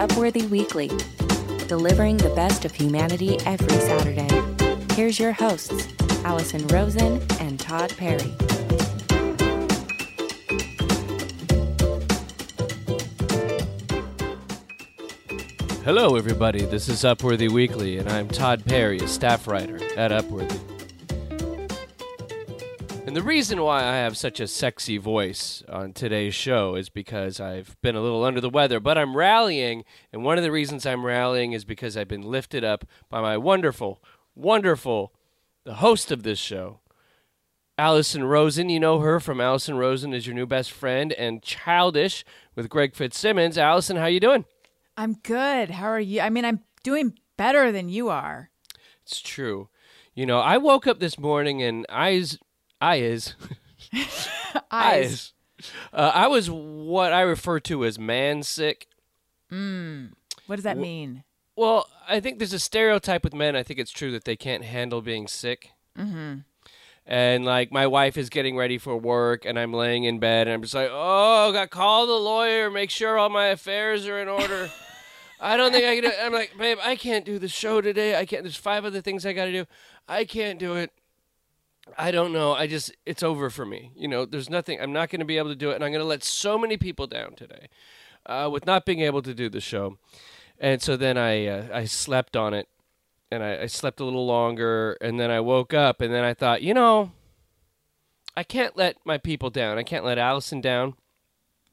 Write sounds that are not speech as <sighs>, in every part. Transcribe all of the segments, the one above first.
Upworthy Weekly, delivering the best of humanity every Saturday. Here's your hosts, Allison Rosen and Todd Perry. Hello, everybody. This is Upworthy Weekly, and I'm Todd Perry, a staff writer at Upworthy. And the reason why I have such a sexy voice on today's show is because I've been a little under the weather, but I'm rallying, and one of the reasons I'm rallying is because I've been lifted up by my wonderful, wonderful, the host of this show, Allison Rosen. You know her from Allison Rosen is your new best friend and Childish with Greg Fitzsimmons. Allison, how are you doing? I'm good. How are you? I mean, I'm doing better than you are. It's true. You know, I woke up this morning and <laughs> eyes, eyes, eyes. Uh, I was what I refer to as man sick. Mm. What does that Wh- mean? Well, I think there's a stereotype with men. I think it's true that they can't handle being sick. Mm-hmm. And like my wife is getting ready for work, and I'm laying in bed, and I'm just like, oh, got to call the lawyer, make sure all my affairs are in order. <laughs> I don't think I can. Do I'm like, babe, I can't do the show today. I can't. There's five other things I got to do. I can't do it. I don't know. I just, it's over for me. You know, there's nothing. I'm not going to be able to do it, and I'm going to let so many people down today, uh, with not being able to do the show. And so then I, uh, I slept on it, and I, I slept a little longer, and then I woke up, and then I thought, you know, I can't let my people down. I can't let Allison down.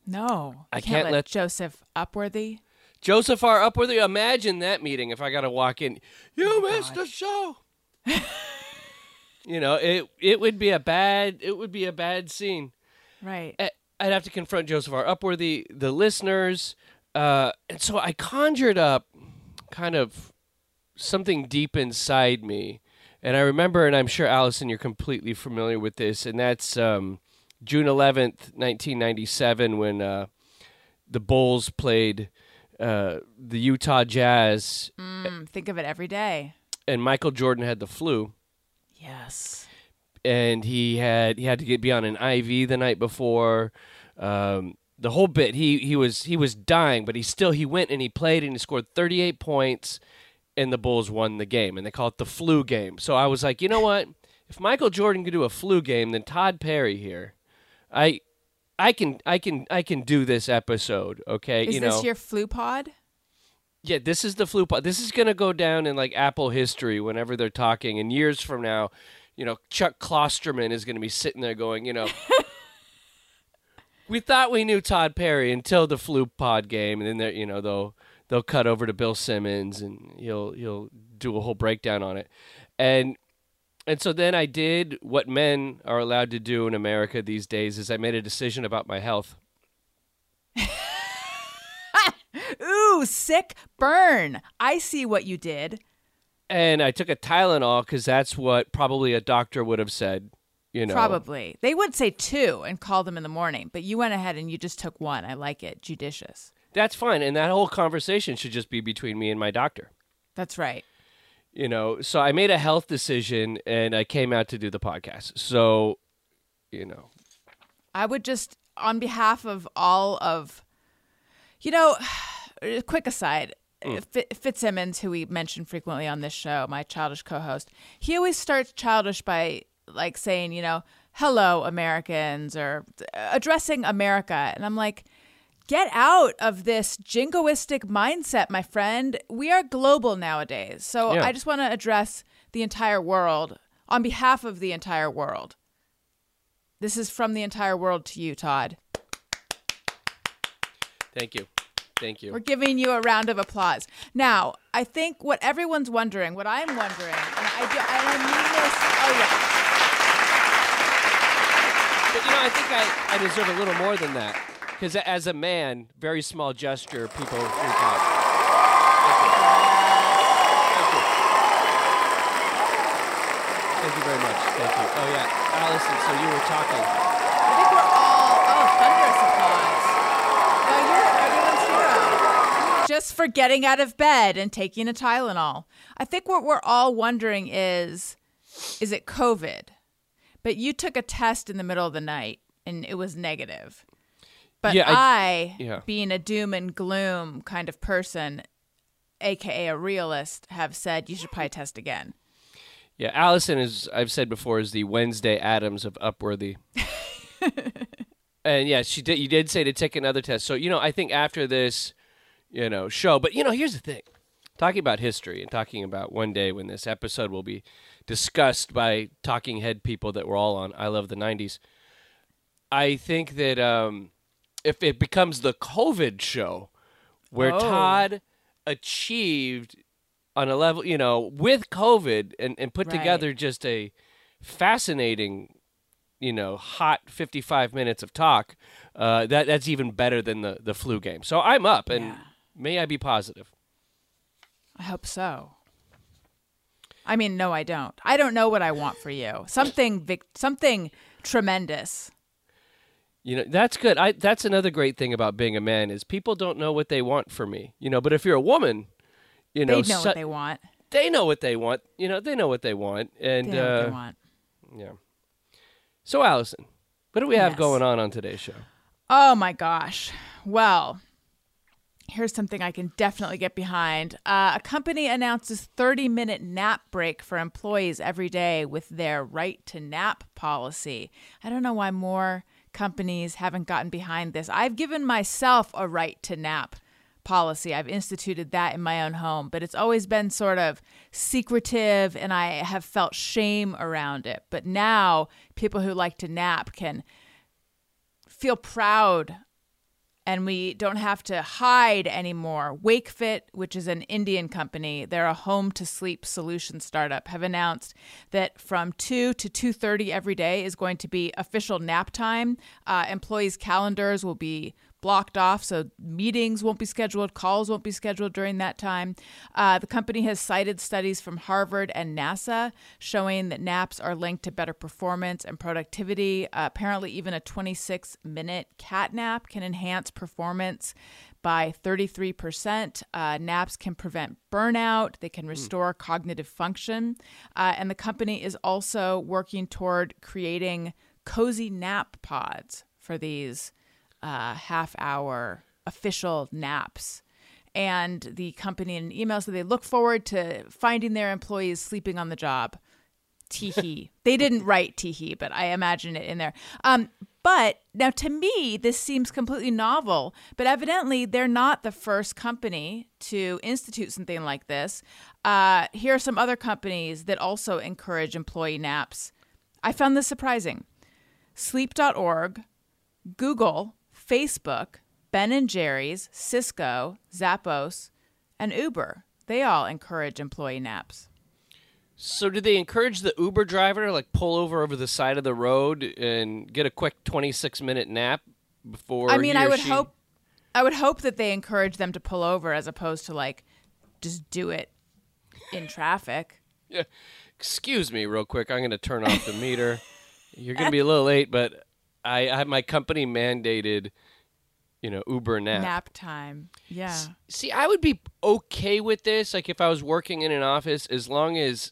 No, I you can't let, let- Joseph Upworthy. Joseph R. Upworthy, imagine that meeting if I got to walk in. You Oh, missed God. the show. <laughs> you know, it it would be a bad it would be a bad scene. Right. I'd have to confront Joseph R. Upworthy, the listeners, uh, and so I conjured up kind of something deep inside me, and I remember, and I'm sure Allison, you're completely familiar with this, and that's um, June 11th, 1997, when uh, the Bulls played uh, the Utah Jazz, Mm, think of it every day. and Michael Jordan had the flu. Yes. and he had he had to get be on an IV the night before. Um, the whole bit he he was he was dying, but he still he went and he played and he scored 38 points, and the Bulls won the game, and they call it the flu game. So I was like, you know what? If Michael Jordan could do a flu game, then Todd Perry here, I. I can I can I can do this episode, okay? Is you this know. your flu pod? Yeah, this is the flu pod. This is going to go down in like Apple history whenever they're talking. And years from now, you know, Chuck Klosterman is going to be sitting there going, you know, <laughs> we thought we knew Todd Perry until the flu pod game, and then they're, you know, they'll they'll cut over to Bill Simmons and he'll he'll do a whole breakdown on it, and and so then I did what men are allowed to do in America these days is I made a decision about my health. <laughs> Ooh, sick burn. I see what you did. And I took a Tylenol because that's what probably a doctor would have said. You know, Probably. They would say two and call them in the morning, but you went ahead and you just took one. I like it. Judicious. that's fine. And that whole conversation should just be between me and my doctor. That's right. You know, so I made a health decision and I came out to do the podcast. So, you know, I would just, on behalf of all of, you know, <sighs> quick aside. Hmm. Fit- Fitzsimmons, who we mention frequently on this show, my childish co-host, he always starts childish by like saying, you know, "Hello, Americans," or uh, addressing America, and I'm like, get out of this jingoistic mindset, my friend. We are global nowadays, so Yeah. I just want to address the entire world on behalf of the entire world. This is from the entire world to you, Todd. Thank you. Thank you. We're giving you a round of applause. Now, I think what everyone's wondering, what I'm wondering, and I do, I mean this. Oh yeah, But, you know, I think I, I deserve a little more than that. Because as a man, very small gesture, people freak out. Thank you. Thank you very much. Thank you. Oh, yeah. Allison, so you were talking. I think we're all oh thunderous applause. No, you're everyone's hero. Just for getting out of bed and taking a Tylenol. I think what we're all wondering is, is it COVID? But you took a test in the middle of the night and it was negative. But Yeah, I, yeah. being a doom and gloom kind of person, aka a realist, have said you should probably test again. Yeah, Allison is I've said before is the Wednesday Addams of Upworthy. <laughs> and yeah, she did you did say to take another test. So, you know, I think after this, you know, show, but you know, here's the thing. Talking about history and talking about one day when this episode will be discussed by talking head people that were all on I Love the 90s. I think that um, if it becomes the COVID show where Oh. Todd achieved on a level, you know, with COVID and, and put Right. together just a fascinating, you know, hot 55 minutes of talk, uh, that that's even better than the, the flu game. So I'm up, and Yeah. May I be positive. I hope so. I mean, no, I don't. I don't know what I want for you. Something, vic- something tremendous. You know, that's good. I that's another great thing about being a man is people don't know what they want for me. You know, but if you're a woman, you know, they know so- what they want. they know what they want. You know, they know what they want, and They know what uh, they want. yeah. So, Allison, what do we have Yes. going on on today's show? Oh my gosh. Well, here's something I can definitely get behind. Uh, a company announces 30 minute nap break for employees every day with their right to nap policy. I don't know why more companies haven't gotten behind this. I've given myself a right to nap policy. I've instituted that in my own home, but it's always been sort of secretive and I have felt shame around it. But now people who like to nap can feel proud and we don't have to hide anymore. WakeFit, which is an Indian company, they're a home to sleep solution startup, have announced that from 2 to 2:30 every day is going to be official nap time. Uh, employees' calendars will be blocked off, so meetings won't be scheduled, calls won't be scheduled during that time. Uh, the company has cited studies from Harvard and NASA showing that naps are linked to better performance and productivity. Uh, apparently, even a 26 minute cat nap can enhance performance by 33%. Uh, naps can prevent burnout, they can restore cognitive function. Uh, and the company is also working toward creating cozy nap pods for these uh, half hour official naps. And the company in an email said they look forward to finding their employees sleeping on the job. Teehee. <laughs> they didn't write teehee, but I imagine it in there. Um, but now to me, this seems completely novel, but evidently they're not the first company to institute something like this. Uh, here are some other companies that also encourage employee naps. I found this surprising. Sleep.org, Google, Facebook, Ben and Jerry's, Cisco, Zappos, and Uber. They all encourage employee naps. So, do they encourage the Uber driver to like pull over over the side of the road and get a quick 26 minute nap before? I mean, I would she- hope I would hope that they encourage them to pull over as opposed to like just do it in traffic. Yeah. Excuse me, real quick. I'm going to turn off the meter. <laughs> You're going to be a little late, but I, I my company mandated, you know, Uber nap. Nap time. Yeah. See, I would be okay with this, like if I was working in an office, as long as,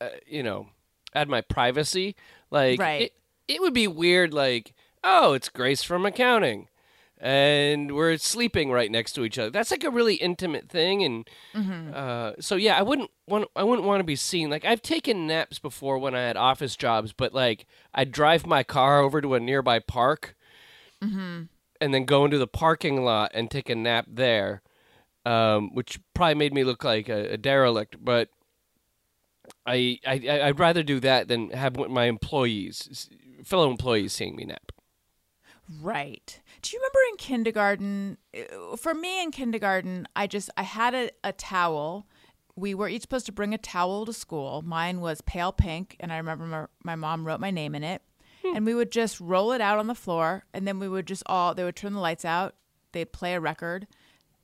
uh, you know, I had my privacy. Like, Right. it, it would be weird, like, oh, it's Grace from accounting, and we're sleeping right next to each other. That's like a really intimate thing, and uh, so yeah, I wouldn't want, I wouldn't want to be seen. Like, I've taken naps before when I had office jobs, but like, I'd drive my car over to a nearby park, and then go into the parking lot and take a nap there um, which probably made me look like a, a derelict. But I, I I'd rather do that than have my employees, fellow employees, seeing me nap. Right. Do you remember in kindergarten? uh, For me in kindergarten, I just I had a, a towel. We were each supposed to bring a towel to school. Mine was pale pink, and I remember my, my mom wrote my name in it. And we would just roll it out on the floor, and then we would just all they would turn the lights out. They'd play a record,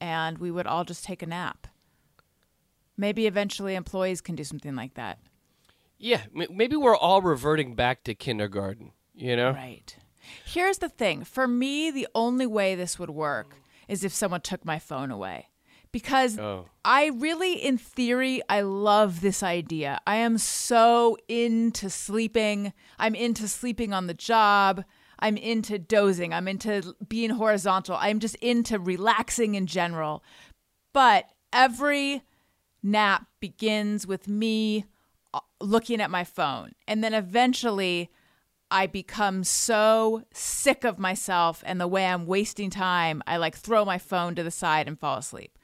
and we would all just take a nap. Maybe eventually employees can do something like that. Yeah, maybe we're all reverting back to kindergarten. You know, Right. Here's the thing for me, the only way this would work is if someone took my phone away. Because Oh. I really, in theory, I love this idea. I am so into sleeping. I'm into sleeping on the job. I'm into dozing. I'm into being horizontal. I'm just into relaxing in general. But every nap begins with me uh, looking at my phone. And then eventually I become so sick of myself and the way I'm wasting time, I like throw my phone to the side and fall asleep.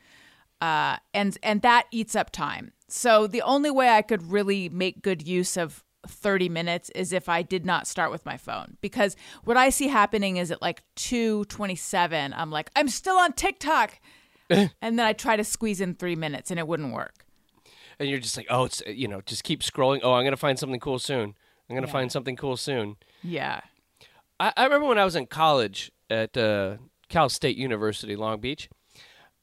Uh, and and that eats up time. So the only way I could really make good use of 30 minutes is if I did not start with my phone because what I see happening is at like 2:27 I'm like I'm still on TikTok <laughs> and then I try to squeeze in 3 minutes and it wouldn't work. And you're just like, oh, it's you know, just keep scrolling. Oh, I'm gonna find something cool soon. I'm gonna Yeah. find something cool soon. Yeah. I, I remember when I was in college at uh, Cal State University, Long Beach.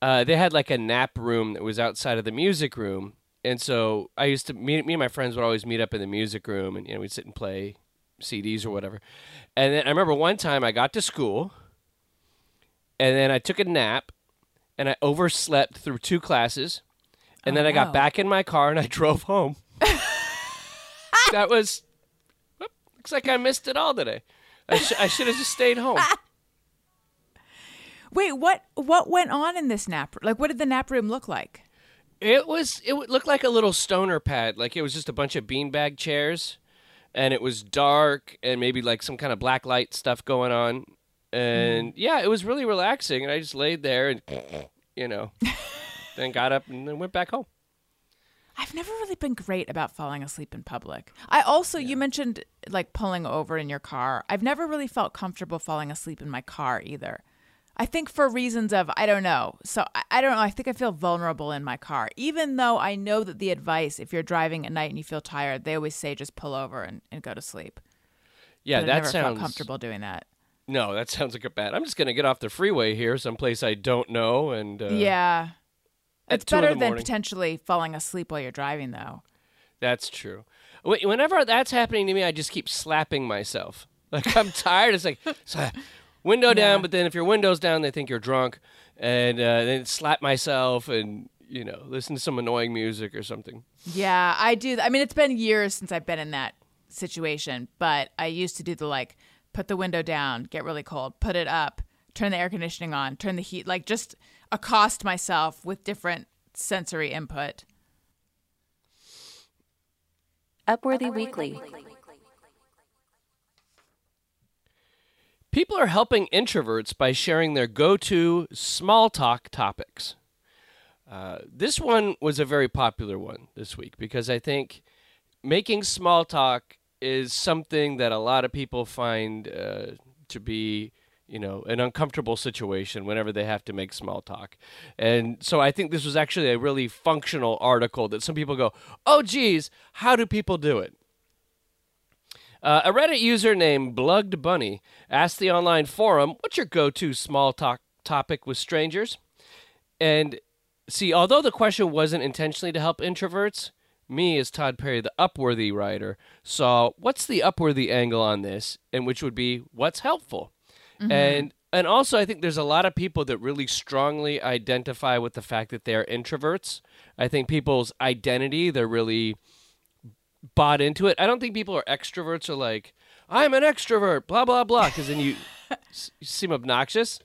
Uh, they had like a nap room that was outside of the music room, and so I used to me, me and my friends would always meet up in the music room, and you know we'd sit and play CDs or whatever. And then I remember one time I got to school, and then I took a nap, and I overslept through two classes, and Oh, then I got back in my car and I <laughs> drove home. <laughs> that was looks like I missed it all today. I, sh- I should have just stayed home. <laughs> Wait, what what went on in this nap? Like what did the nap room look like? It was it would look like a little stoner pad, like it was just a bunch of beanbag chairs, and it was dark and maybe like some kind of black light stuff going on, and mm. yeah, it was really relaxing. And I just laid there and you know, <laughs> then got up and then went back home. I've never really been great about falling asleep in public. I also, you mentioned like pulling over in your car. I've never really felt comfortable falling asleep in my car either. I think for reasons of, I don't know. So I, I don't know. I think I feel vulnerable in my car, even though I know that the advice, if you're driving at night and you feel tired, they always say just pull over and, and go to sleep. Yeah, but that never sounds felt comfortable doing that. No, that sounds like a bad. I'm just gonna get off the freeway here, someplace I don't know, and uh, yeah. At It's better than potentially falling asleep while you're driving, though. That's true. Whenever that's happening to me, I just keep slapping myself. <laughs> Like I'm tired. It's like <laughs> window Yeah. down, but then if your window's down, they think you're drunk, and uh, then slap myself and you know listen to some annoying music or something. Yeah, I do. I mean, it's been years since I've been in that situation, but I used to do the like put the window down, get really cold, put it up, turn the air conditioning on, turn the heat, like just accost myself with different sensory input. Upworthy Weekly. People are helping introverts by sharing their go-to small talk topics. Uh, this one was a very popular one this week because I think making small talk is something that a lot of people find uh, to be, you know, an uncomfortable situation whenever they have to make small talk. And so I think this was actually a really functional article that some people go, oh, geez, how do people do it? Uh, a Reddit user named Blugged Bunny asked the online forum, "What's your go-to small talk topic with strangers?" And see, although the question wasn't intentionally to help introverts, me as Todd Perry, the Upworthy writer, saw what's the Upworthy angle on this, and which would be what's helpful, and and also I think there's a lot of people that really strongly identify with the fact that they're introverts. I think people's identity, they're really bought into it. I don't think people are extroverts are like, I'm an extrovert, blah blah blah, because then you, <laughs> s- you seem obnoxious.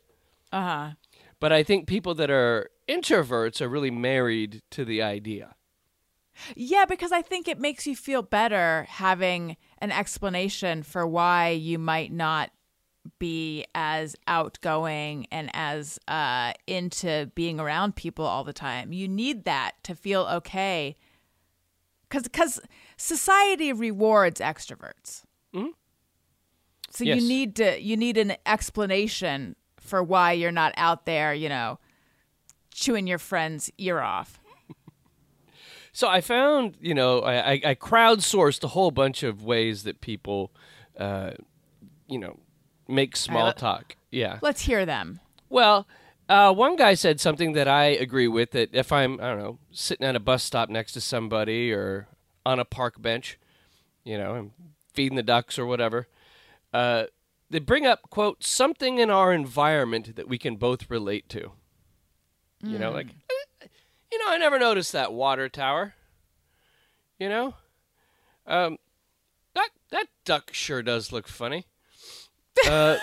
Uh huh. But I think people that are introverts are really married to the idea. Yeah, because I think it makes you feel better having an explanation for why you might not be as outgoing and as uh, into being around people all the time. You need that to feel okay. Because because society rewards extroverts. Mhm. So Yes. you need to you need an explanation for why you're not out there, you know, chewing your friend's ear off. <laughs> So I found, you know, I, I, I crowdsourced a whole bunch of ways that people, uh, you know, make small let- talk. Yeah. Let's hear them. Well, uh, one guy said something that I agree with. That if I'm, I don't know, sitting at a bus stop next to somebody or on a park bench, you know, and feeding the ducks or whatever, uh, they bring up quote something in our environment that we can both relate to. You know, like, "Eh, you know, I never noticed that water tower. You know, um, that that duck sure does look funny. Uh,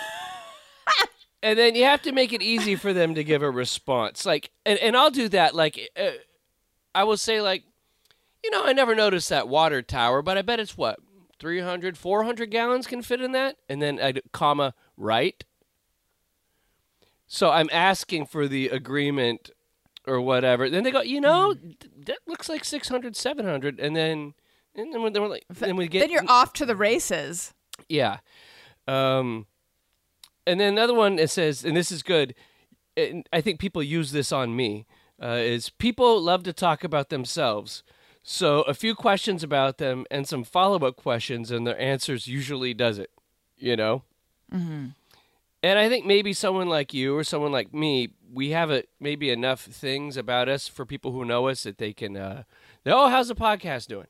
<laughs> and then you have to make it easy for them to give a response. Like, and, and I'll do that. Like, uh, I will say, like, you know, I never noticed that water tower, but I bet it's what 300, 400 gallons can fit in that. And then, I comma, right. So I'm asking for the agreement or whatever. Then they go, you know, th- that looks like 600, 700. And then, and then, we're like, then we get. then you're off to the races. Yeah. Um, and then another one it says, and this is good. And I think people use this on me. Uh, is people love to talk about themselves. So a few questions about them and some follow up questions, and their answers usually does it. You know. Mm-hmm. And I think maybe someone like you or someone like me, we have a, maybe enough things about us for people who know us that they can. Uh, oh, how's the podcast doing?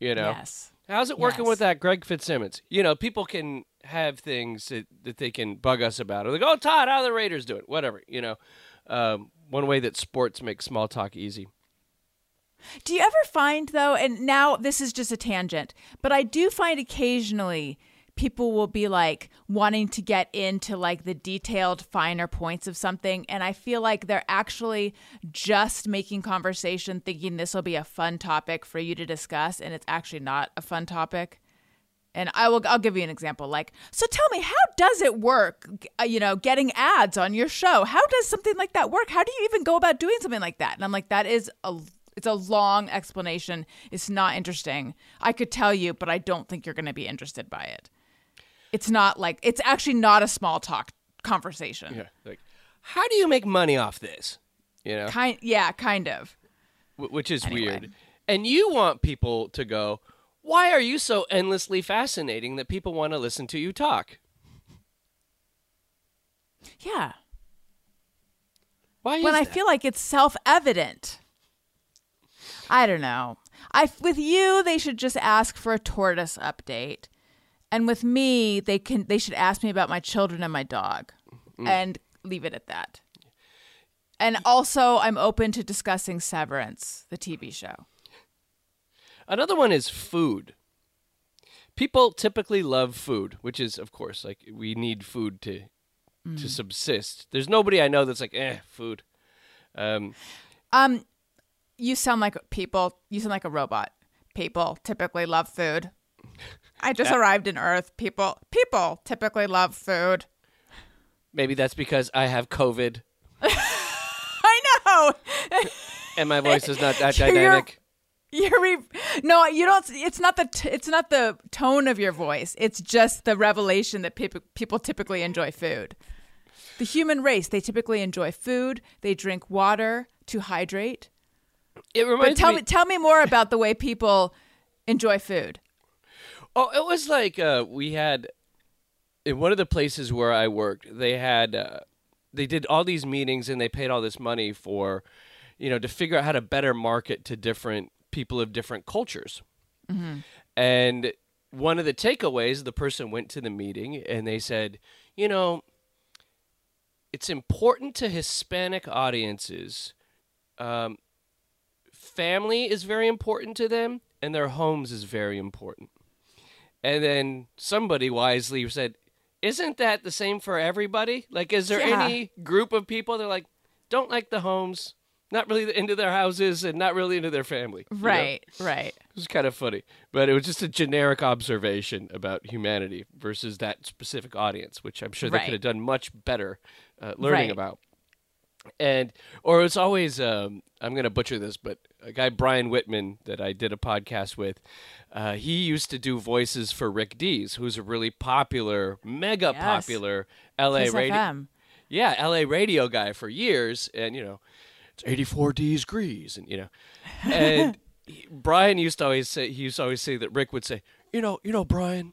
You know. Yes. How's it working Yes. with that Greg Fitzsimmons? You know, people can have things that, that they can bug us about. Or go, oh, Todd, how the Raiders do it? Whatever, you know. Um, one way that sports make small talk easy. Do you ever find though, and now this is just a tangent, but I do find occasionally people will be like wanting to get into like the detailed finer points of something and I feel like they're actually just making conversation thinking this will be a fun topic for you to discuss and it's actually not a fun topic. And I will I'll give you an example like so tell me how does it work uh, you know getting ads on your show how does something like that work how do you even go about doing something like that and I'm like that is a it's a long explanation it's not interesting I could tell you but I don't think you're going to be interested by it it's not like it's actually not a small talk conversation Yeah. Like, how do you make money off this? You know, kind yeah kind of Wh- which is Anyway. weird. And you want people to go, why are you so endlessly fascinating that people want to listen to you talk? yeah Why when I feel like it's self-evident. I don't know. I with you they should just ask for a tortoise update. And with me, they can they should ask me about my children and my dog mm. and leave it at that. And also I'm open to discussing Severance, the TV show. Another one is food. People typically love food, which is, of course, like we need food to to subsist. There's nobody I know that's like, eh, food. Um, Um you sound like people, you sound like a robot. People typically love food. I just arrived in Earth. People people typically love food. maybe that's because I have COVID <laughs> I know. and my voice is not that <laughs> dynamic. You're re- no, you don't. It's not the t- it's not the tone of your voice. It's just the revelation that people people typically enjoy food. The human race they typically enjoy food. They drink water to hydrate. It But reminds tell me. me tell me more about the way people enjoy food. Oh, it was like uh, we had in one of the places where I worked. They had uh, they did all these meetings and they paid all this money for, you know, to figure out how to better market to different people of different cultures. And one of the takeaways, the person went to the meeting and they said, you know, it's important to Hispanic audiences. Um, family is very important to them, and their homes is very important. And then somebody wisely said, Isn't that the same for everybody? Like, is there Yeah. any group of people that are like, don't like the homes, not really into their houses, and not really into their family? you know? Right, right. It was kind of funny, but it was just a generic observation about humanity versus that specific audience, which I'm sure they Right. could have done much better uh, learning Right. about. And or it's always um, I'm going to butcher this, but a guy Brian Whitman that I did a podcast with, uh, he used to do voices for Rick Dees, who's a really popular, mega Yes. popular LA KIIS radio FM. yeah, LA radio guy for years, and you know, it's 84 degrees, and you know, and he- <laughs> Brian used to always say he used to always say that Rick would say, you know, you know, Brian,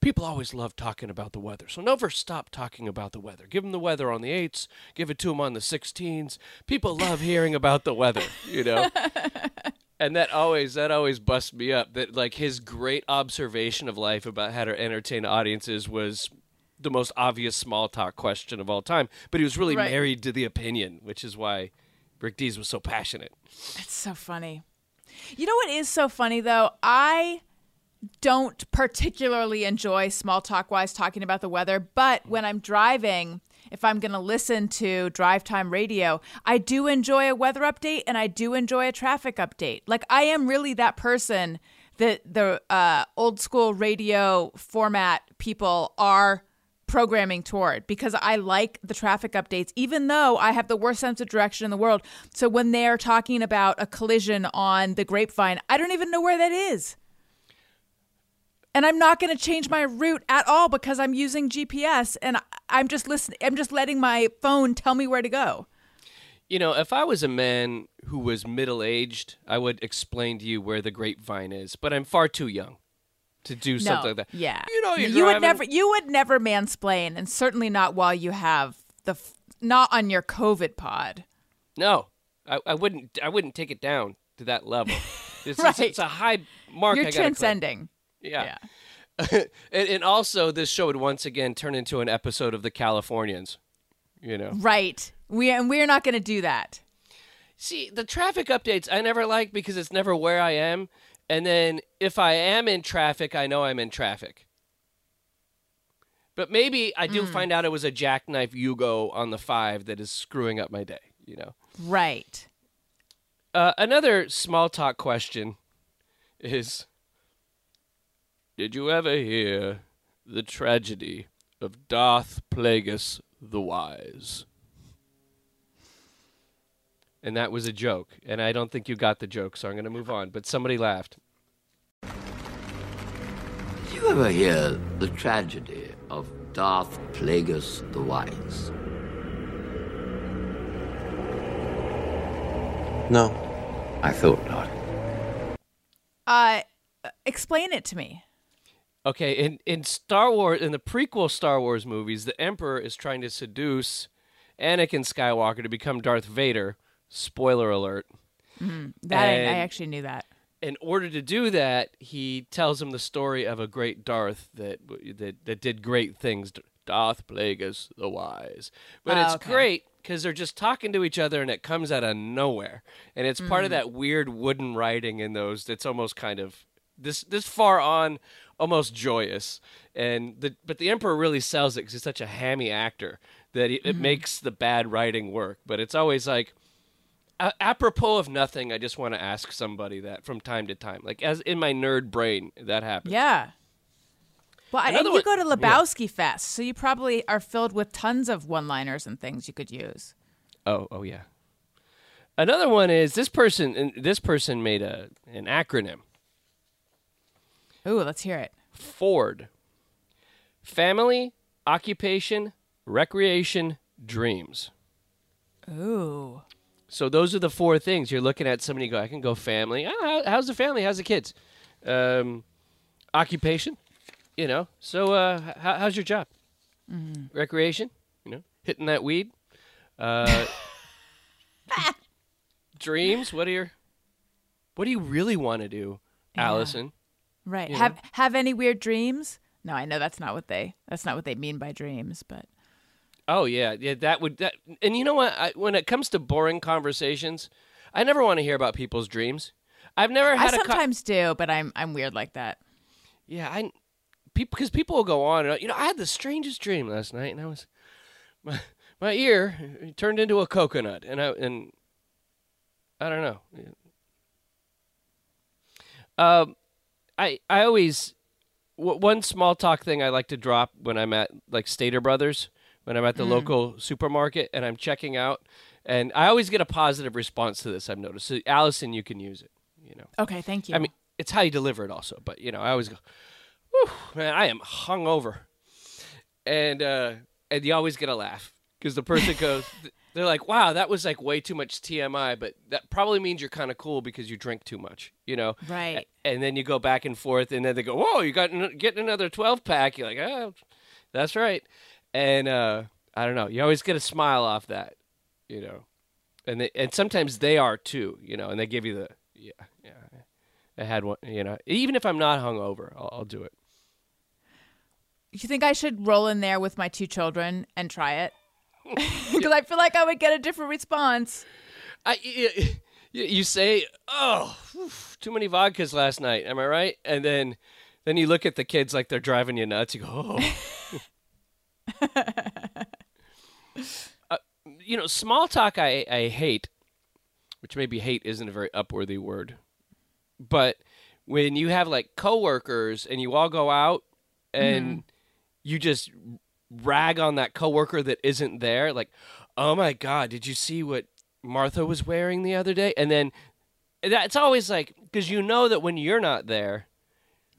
people always love talking about the weather, so never stop talking about the weather. Give them the weather on the eights, give it to them on the sixteens. People love hearing about the weather, you know. <laughs> And that always that always busts me up. That like his great observation of life about how to entertain audiences was the most obvious small talk question of all time. But he was really Right. married to the opinion, which is why Rick Dees was so passionate. It's so funny. You know what is so funny though? I don't particularly enjoy small talk wise talking about the weather, but when I'm driving, if I'm going to listen to drive time radio, I do enjoy a weather update and I do enjoy a traffic update. Like I am really that person that the uh, old school radio format people are programming toward because I like the traffic updates, even though I have the worst sense of direction in the world. So when they're talking about a collision on the grapevine, I don't even know where that is. And I'm not going to change my route at all because I'm using GPS and I'm just listening. I'm just letting my phone tell me where to go. You know, if I was a man who was middle aged, I would explain to you where the grapevine is, but I'm far too young to do something like that. Yeah. You know, you're you would never you would never mansplain and certainly not while you have the f- not on your COVID pod. No, I, I wouldn't. I wouldn't take it down to that level. <laughs> It's, it's, Right. it's a high mark. You're I gotta clear. transcending. Yeah. <laughs> and, and also, this show would once again turn into an episode of the Californians. You know. Right. We and we're not going to do that. See, the traffic updates I never like because it's never where I am. And then if I am in traffic, I know I'm in traffic. But maybe I do find out it was a jackknife Yugo on the five that is screwing up my day, you know. Right. Uh, another small talk question is Did you ever hear the tragedy of Darth Plagueis the Wise? And that was a joke. And I don't think you got the joke, so I'm going to move on. But somebody laughed. Did you ever hear the tragedy of Darth Plagueis the Wise? No. I thought not. Uh explain it to me. Okay, in, in Star Wars, in the prequel Star Wars movies, the Emperor is trying to seduce Anakin Skywalker to become Darth Vader. Spoiler alert. That I, I actually knew that. in order to do that, he tells him the story of a great Darth that that that did great things. Darth Plagueis the Wise, but Oh, it's okay. great because they're just talking to each other and it comes out of nowhere, and it's part of Mm. that weird wooden writing in those that's almost kind of this this far on, almost joyous. And the but the Emperor really sells it because he's such a hammy actor that it, Mm-hmm. it makes the bad writing work. But it's always like a- apropos of nothing, I just want to ask somebody that from time to time, like as in my nerd brain, that happens. Yeah. Well, I- and Another you one- go to Lebowski Fest, so you probably are filled with tons of one-liners and things you could use. Oh, oh yeah. Another one is this person. and This person made a an acronym. Ooh, let's hear it. Ford. Family, occupation, recreation, dreams. Ooh. So those are the four things you're looking at. Somebody go, I can go family. Ah, how's the family? How's the kids? Um, occupation, you know. So uh, how, how's your job? Recreation, you know, hitting that weed. Uh, dreams. What are your? What do you really want to do, Allison? Right. You have have any weird dreams? No, I know that's not what they that's not what they mean by dreams, but Oh yeah, yeah. That would that. And you know what? I, when it comes to boring conversations, I never want to hear about people's dreams. I've never I had a. co- sometimes do, but I'm I'm weird like that. Yeah, I people because people will go on and you know I had the strangest dream last night and I was my my ear turned into a coconut and I and I don't know. Um, I I always w- one small talk thing I like to drop when I'm at like Stater Brothers when I'm at the local supermarket and I'm checking out and I always get a positive response to this. I've noticed. So Allison, you can use it. You know. Okay, thank you. I mean, it's how you deliver it also. But you know, I always go, Whew, man, I am hungover, and uh, and you always get a laugh because the person goes, <laughs> they're like, wow, that was like way too much TMI, but that probably means you're kind of cool because you drink too much, you know? Right. And then you go back and forth, and then they go, whoa, you got getting another twelve pack. You're like, oh, that's right, and uh, I don't know, you always get a smile off that, you know, and they, and sometimes they are too, you know, and they give you the yeah yeah. I had one, you know. Even if I'm not hungover, I'll, I'll do it. you think I should roll in there with my two children and try it? <laughs> <laughs> Because I feel like I would get a different response. I, you, you say, oh, too many vodkas last night. Am I right? And then Then you look at the kids like they're driving you nuts. You go, oh. <laughs> <laughs> uh, you know, small talk I, I hate, which maybe hate isn't a very upworthy word, but when you have like coworkers and you all go out and you just rag on that coworker that isn't there, like, oh my god, did you see what Martha was wearing the other day? And then that's always like because you know that when you're not there,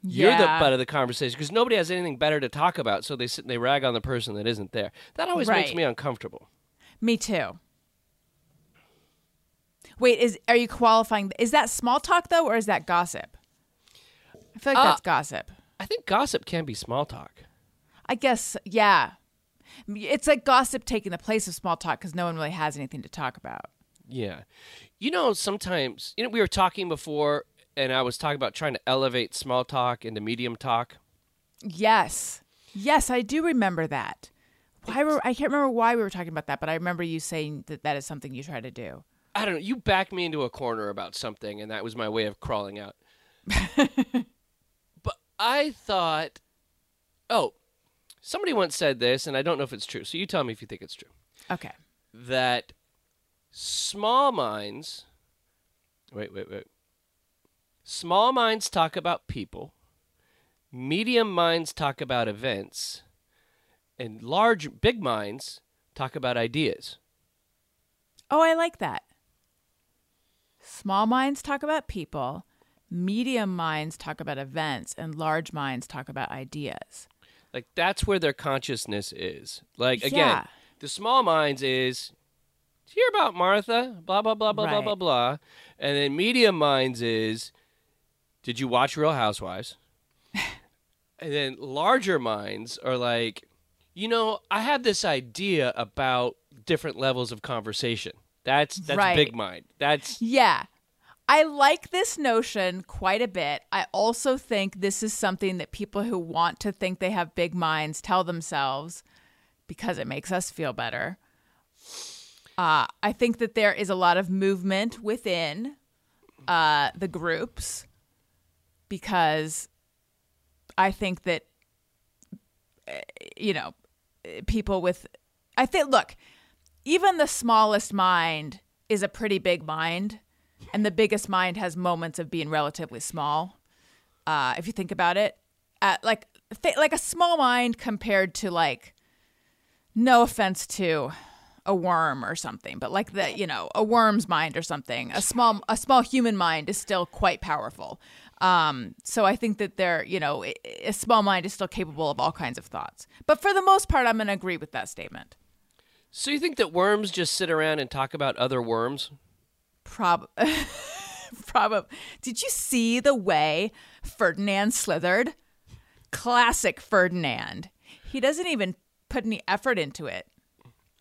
you're the butt of the conversation because nobody has anything better to talk about, so they sit and they rag on the person that isn't there. That always makes me uncomfortable. Me too. Wait, is are you qualifying? Is that small talk though, or is that gossip? I feel like Uh, that's gossip. I think gossip can be small talk. I guess, yeah. It's like gossip taking the place of small talk because no one really has anything to talk about. Yeah. You know, sometimes, you know, we were talking before, and I was talking about trying to elevate small talk into medium talk. Yes, yes, I do remember that. Why were I can't remember why we were talking about that, but I remember you saying that that is something you try to do. I don't know. You backed me into a corner about something, and that was my way of crawling out. <laughs> but I thought, oh, somebody once said this, and I don't know if it's true. So you tell me if you think it's true. Okay. That small minds, wait, wait, wait. Small minds talk about people, medium minds talk about events, and large, big minds talk about ideas. Oh, I like that. Small minds talk about people, medium minds talk about events, and large minds talk about ideas. Like that's where their consciousness is. Like again, Yeah. the small minds is "Did you hear about Martha, blah blah blah blah blah blah blah, and then medium minds is did you watch Real Housewives? <laughs> and then larger minds are like, you know, I have this idea about different levels of conversation. That's that's Right. big mind. That's Yeah. I like this notion quite a bit. I also think this is something that people who want to think they have big minds tell themselves because it makes us feel better. Uh, I think that there is a lot of movement within uh, the groups because I think that, you know, people with, I think, look, even the smallest mind is a pretty big mind, and the biggest mind has moments of being relatively small. Uh, if you think about it, uh, like th- like a small mind compared to like, no offense to a worm or something, but like the you know a worm's mind or something, a small a small human mind is still quite powerful. Um, so I think that they're you know a small mind is still capable of all kinds of thoughts. But for the most part, I'm going to agree with that statement. so you think that worms just sit around and talk about other worms? Prob, <laughs> probably. Did you see the way Ferdinand slithered? Classic Ferdinand. He doesn't even put any effort into it.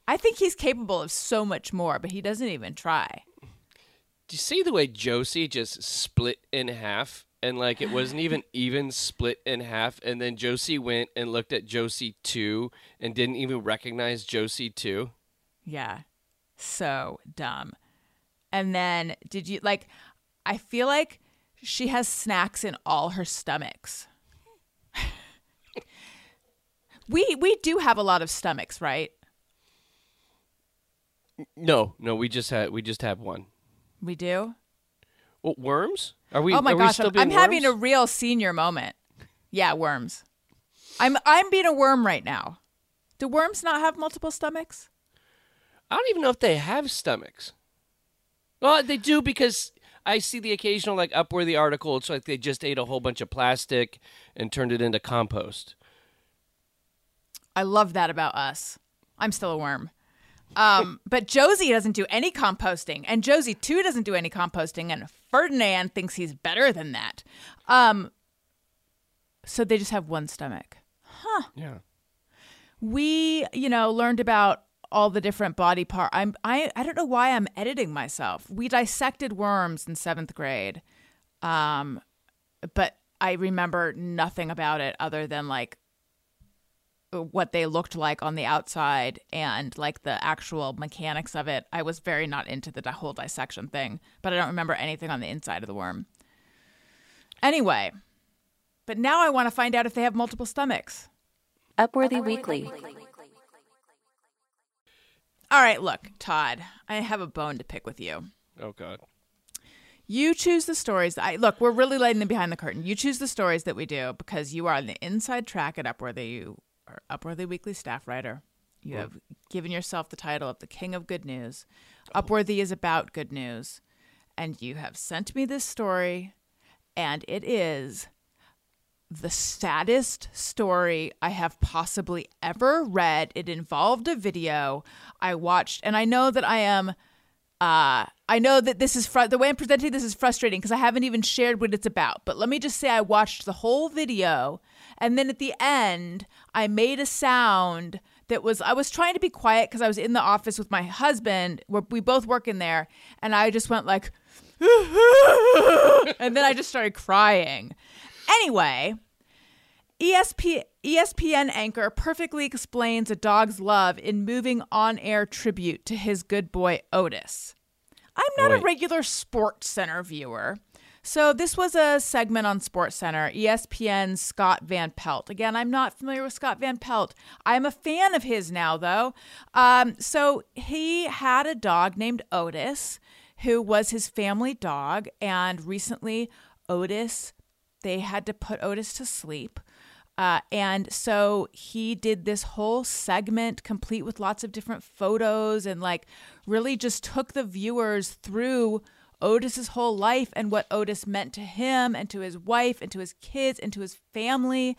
I think he's capable of so much more, but he doesn't even try. Do you see the way Josie just split in half? And like it wasn't even even split in half. And then Josie went and looked at Josie 2 and didn't even recognize Josie 2. Yeah. So dumb. And then did you like I feel like she has snacks in all her stomachs. <laughs> we we do have a lot of stomachs, right? No, no, we just had we just have one. We do. Well, worms? Are we? oh my gosh, I'm, I'm having a real senior moment. Yeah, worms. I'm I'm being a worm right now. Do worms not have multiple stomachs? I don't even know if they have stomachs. Well, they do because I see the occasional like upworthy article. It's like they just ate a whole bunch of plastic and turned it into compost. I love that about us. I'm still a worm. Um, but Josie doesn't do any composting, and Josie too doesn't do any composting, and Ferdinand thinks he's better than that. Um, so they just have one stomach. Huh. Yeah. We, you know, learned about all the different body part. I'm I I don't know why I'm editing myself. We dissected worms in seventh grade, um, but I remember nothing about it other than like what they looked like on the outside and like the actual mechanics of it. I was very not into the whole dissection thing, but I don't remember anything on the inside of the worm. Anyway, But now I want to find out if they have multiple stomachs. Upworthy Weekly. All right, look, Todd, I have a bone to pick with you. Oh God. You choose the stories. That I look. We're really letting them behind the curtain. You choose the stories that we do because you are on the inside track at Upworthy. Are Upworthy Weekly staff writer. You have given yourself the title of the King of Good News. Upworthy is about good news, and you have sent me this story, and it is the saddest story I have possibly ever read. It involved a video I watched, and I know that I am. Uh, I know that this is fr- the way I'm presenting this is frustrating because I haven't even shared what it's about. But let me just say, I watched the whole video, and then at the end, I made a sound that was I was trying to be quiet because I was in the office with my husband. Where we both work in there, and I just went like, <laughs> and then I just started crying. Anyway, ESP, ESPN anchor perfectly explains a dog's love in moving on air tribute to his good boy Otis. I'm not a regular Sports Center viewer. So this was a segment on Sports Center, ESPN's Scott Van Pelt. Again, I'm not familiar with Scott Van Pelt. I'm a fan of his now, though. Um, so he had a dog named Otis, who was his family dog, and recently Otis, they had to put Otis to sleep. Uh, and so he did this whole segment complete with lots of different photos and like really just took the viewers through Otis's whole life and what Otis meant to him and to his wife and to his kids and to his family.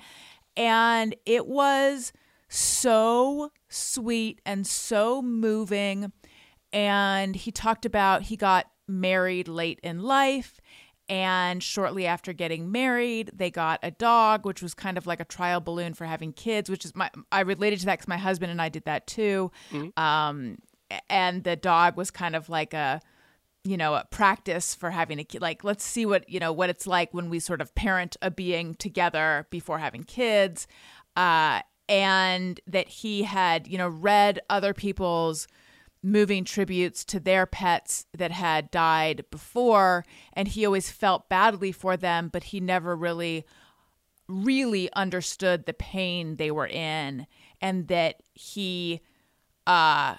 And it was so sweet and so moving. And he talked about he got married late in life. And shortly after getting married, they got a dog, which was kind of like a trial balloon for having kids, which is my, I related to that because my husband and I did that too. Um, and the dog was kind of like a, you know, a practice for having a kid. Like, let's see what, you know, what it's like when we sort of parent a being together before having kids. Uh, and that he had, you know, read other people's moving tributes to their pets that had died before. And he always felt badly for them, but he never really, really understood the pain they were in. And that he, uh,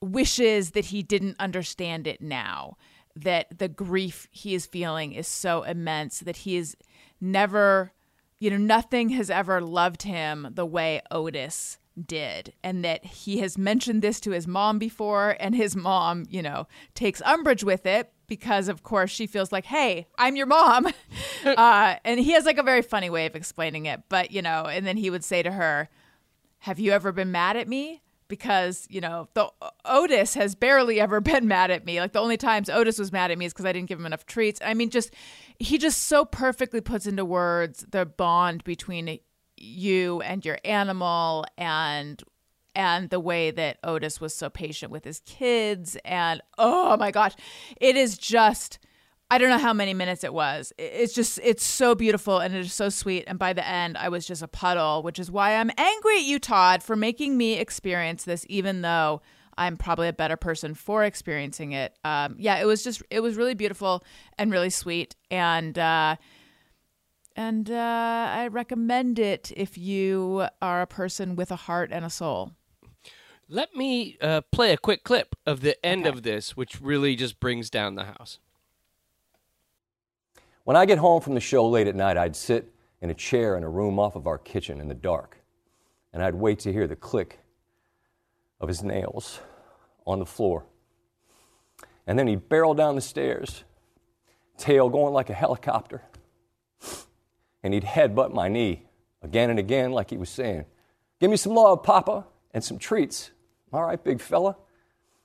wishes that he didn't understand it now that the grief he is feeling is so immense that he is never you know nothing has ever loved him the way Otis did and that he has mentioned this to his mom before and his mom you know takes umbrage with it because of course she feels like hey i'm your mom <laughs> uh, and he has like a very funny way of explaining it but you know and then he would say to her have you ever been mad at me? Because, you know, the Otis has barely ever <laughs> been mad at me. Like the only times Otis was mad at me is because I didn't give him enough treats. I mean, just he just so perfectly puts into words the bond between you and your animal and and the way that Otis was so patient with his kids and oh my gosh, it is just I don't know how many minutes it was. It's just, it's so beautiful and it is so sweet. And by the end, I was just a puddle, which is why I'm angry at you, Todd, for making me experience this, even though I'm probably a better person for experiencing it. Um, yeah, it was just, it was really beautiful and really sweet. And, uh, and uh, I recommend it if you are a person with a heart and a soul. Let me uh, play a quick clip of the end of this, which really just brings down the house. When I get home from the show late at night, I'd sit in a chair in a room off of our kitchen in the dark, and I'd wait to hear the click of his nails on the floor. And then he'd barrel down the stairs, tail going like a helicopter, and he'd headbutt my knee again and again, like he was saying, Give me some love, Papa, and some treats. All right, big fella,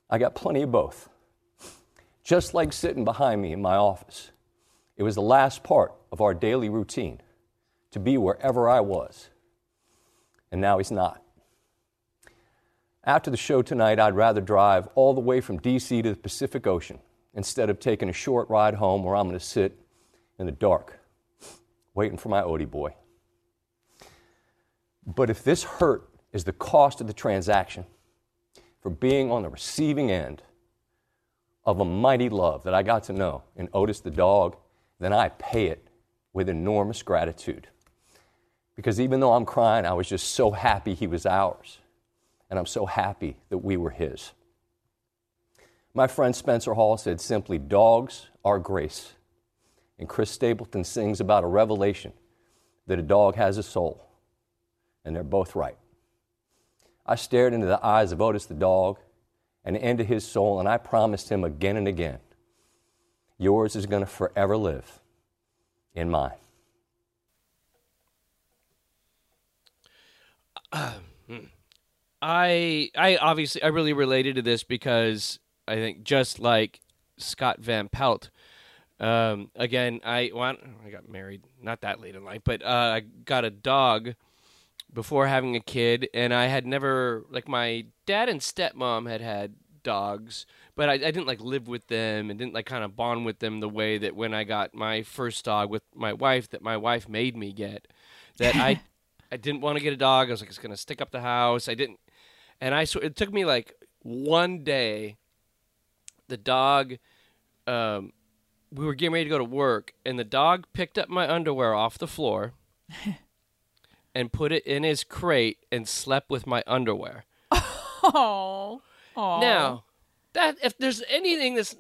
I got plenty of both. Just like sitting behind me in my office. It was the last part of our daily routine to be wherever I was. And now he's not. After the show tonight, I'd rather drive all the way from DC to the Pacific Ocean instead of taking a short ride home where I'm going to sit in the dark waiting for my Odie boy. But if this hurt is the cost of the transaction for being on the receiving end of a mighty love that I got to know in Otis the dog, then I pay it with enormous gratitude. Because even though I'm crying, I was just so happy he was ours. And I'm so happy that we were his. My friend Spencer Hall said simply, Dogs are grace. And Chris Stapleton sings about a revelation that a dog has a soul. And they're both right. I stared into the eyes of Otis the dog and into his soul, and I promised him again and again, Yours is going to forever live in mine. I I obviously I really related to this because I think just like Scott Van Pelt, um, again I well, I got married not that late in life, but uh, I got a dog before having a kid, and I had never like my dad and stepmom had had dogs, but I, I didn't like live with them and didn't like kind of bond with them the way that when I got my first dog with my wife that my wife made me get. That I <laughs> I didn't want to get a dog. I was like, it's gonna stick up the house. I didn't, and I so it took me like one day. The dog, um, we were getting ready to go to work, and the dog picked up my underwear off the floor, <laughs> and put it in his crate and slept with my underwear. <laughs> Oh. Now, that if there's anything that's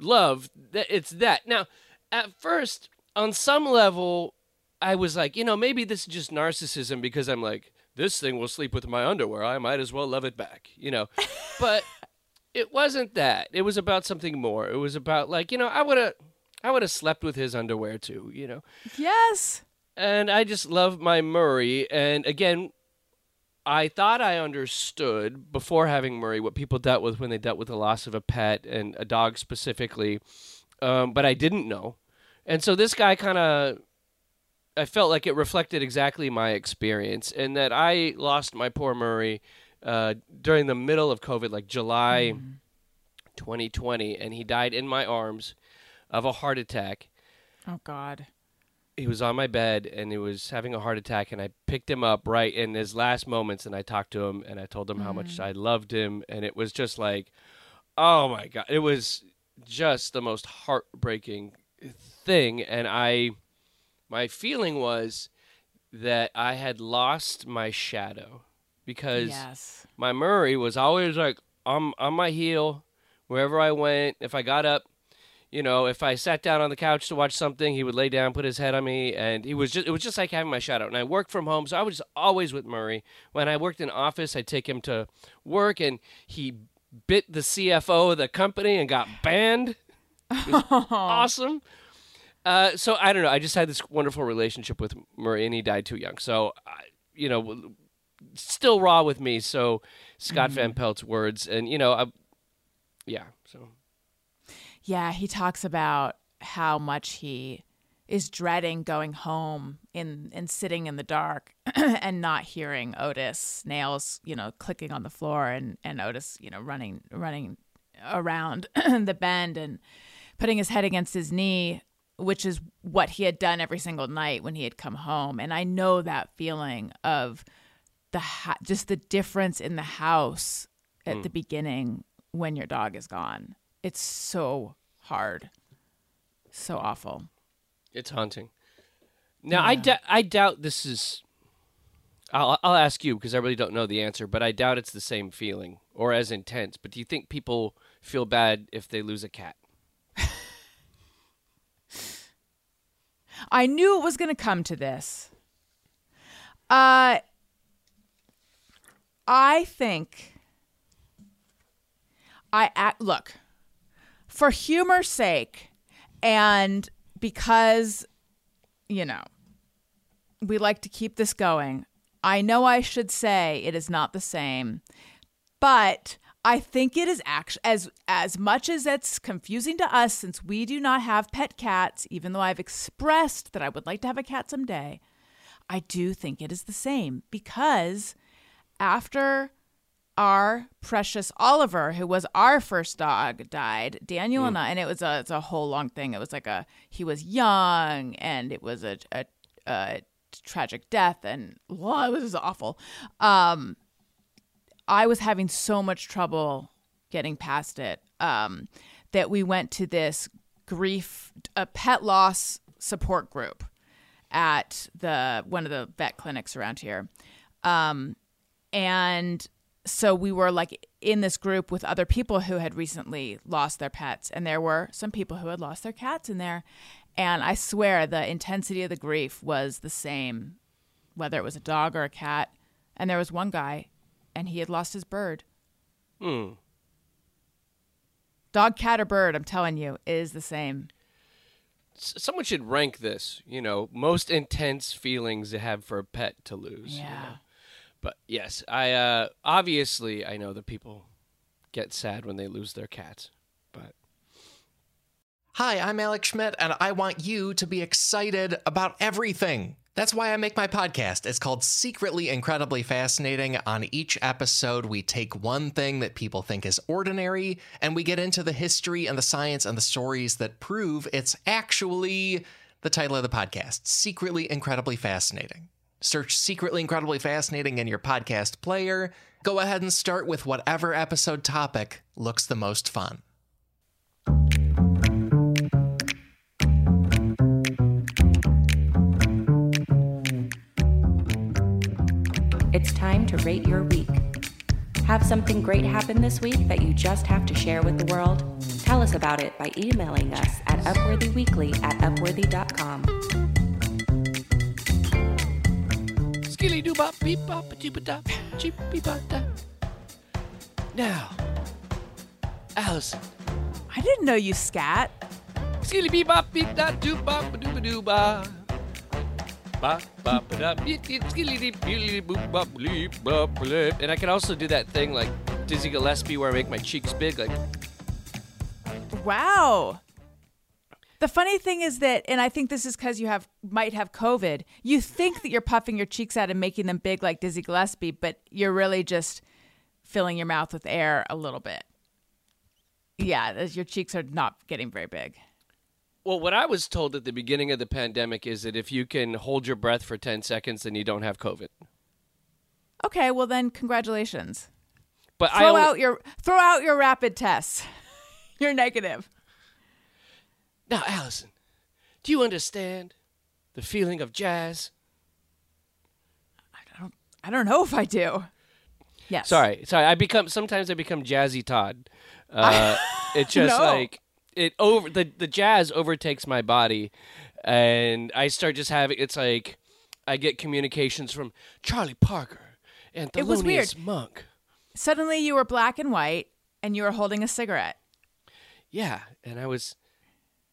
love, that it's that. Now, at first, on some level, I was like, you know, maybe this is just narcissism because I'm like, this thing will sleep with my underwear. I might as well love it back, you know. <laughs> but it wasn't that. It was about something more. It was about like, you know, I would have I would have slept with his underwear too, you know. Yes. And I just love my Murray. And again, I thought I understood before having Murray what people dealt with when they dealt with the loss of a pet and a dog specifically, um, but I didn't know. And so this guy kind of, I felt like it reflected exactly my experience, and that I lost my poor Murray uh, during the middle of COVID, like July 2020, and he died in my arms of a heart attack Oh God. he was on my bed and he was having a heart attack and I picked him up right in his last moments and I talked to him and I told him how much mm-hmm. I loved him and it was just like oh my god it was just the most heartbreaking thing and I my feeling was that I had lost my shadow because Yes. my Murray was always like on on my heel wherever I went. If I got up, you know, if I sat down on the couch to watch something, he would lay down, put his head on me, and he was just it was just like having my shadow. And I worked from home, so I was always with Murray. When I worked in office, I'd take him to work, and he bit the CFO of the company and got banned. <laughs> Awesome. Uh, so I don't know. I just had this wonderful relationship with Murray, and he died too young. So, I, you know, still raw with me. So Scott Van Pelt's words, and you know, I, yeah. So Yeah, he talks about how much he is dreading going home in and sitting in the dark <clears throat> and not hearing Otis nails, you know, clicking on the floor and and Otis, you know, running running around <clears throat> the bend and putting his head against his knee, which is what he had done every single night when he had come home. And I know that feeling of the ha- just the difference in the house at hmm. the beginning when your dog is gone. It's so hard. So awful. it's haunting. Now I dou- I doubt this is. I'll I'll ask you because I really don't know the answer, but I doubt it's the same feeling or as intense. But do you think people feel bad if they lose a cat? I knew it was going to come to this. Uh I think I act, look for humor's sake and because you know we like to keep this going. I know I should say it is not the same, but I think it is actually as as much as it's confusing to us since we do not have pet cats, even though I've expressed that I would like to have a cat someday. I do think it is the same because after our precious Oliver, who was our first dog, died. Daniel and I, and it was a it's a whole long thing. It was like a he was young, and it was a a, a tragic death, and well, it was awful. Um, I was having so much trouble getting past it um, that we went to this grief, a pet loss support group. at the one of the vet clinics around here. Um, and so we were like in this group with other people who had recently lost their pets and there were some people who had lost their cats in there and i swear the intensity of the grief was the same whether it was a dog or a cat and there was one guy and he had lost his bird Hmm. dog cat or bird i'm telling you is the same Someone should rank this. You know, most intense feelings to have for a pet to lose. you Yeah. know. But yes, I uh, obviously I know that people get sad when they lose their cats. But Hi, I'm Alex Schmidt, and I want you to be excited about everything. That's why I make my podcast. It's called Secretly Incredibly Fascinating. On each episode, we take one thing that people think is ordinary, and we get into the history and the science and the stories that prove it's actually the title of the podcast Secretly Incredibly Fascinating. Search Secretly Incredibly Fascinating in your podcast player. Go ahead and start with whatever episode topic looks the most fun. It's time to rate your week. Have something great happen this week that you just have to share with the world? Tell us about it by emailing us at upworthyweekly at upworthy.com. skilly doo bop beep bop doop da cheep beep bop da. Now, Allison, i didn't know you scat skilly beep bop beep da doop bop doo doo ba. Ba ba da beep beep skilly deep beep boop bop bleep bop bleep. And I can also do that thing like Dizzy Gillespie where I make my cheeks big, like Wow. The funny thing is that, and I think this is because you have might have COVID. You think that you're puffing your cheeks out and making them big like Dizzy Gillespie, but you're really just filling your mouth with air a little bit. Yeah, uh, your cheeks are not getting very big. Well, what I was told at the beginning of the pandemic is that if you can hold your breath for 10 seconds, then you don't have COVID. Okay, well then, congratulations. But I Throw only- out your throw out your rapid tests. <laughs> You're negative. Now, Allison, do you understand the feeling of jazz? I don't I don't know if I do. Yes. Sorry, sorry. I become sometimes I become Jazzy Todd. <laughs> Uh, it just No. like it over the the jazz overtakes my body, and I start just having. It's like I get communications from Charlie Parker and It was weird. Monk. Suddenly you were black and white, and you were holding a cigarette. Yeah, and I was,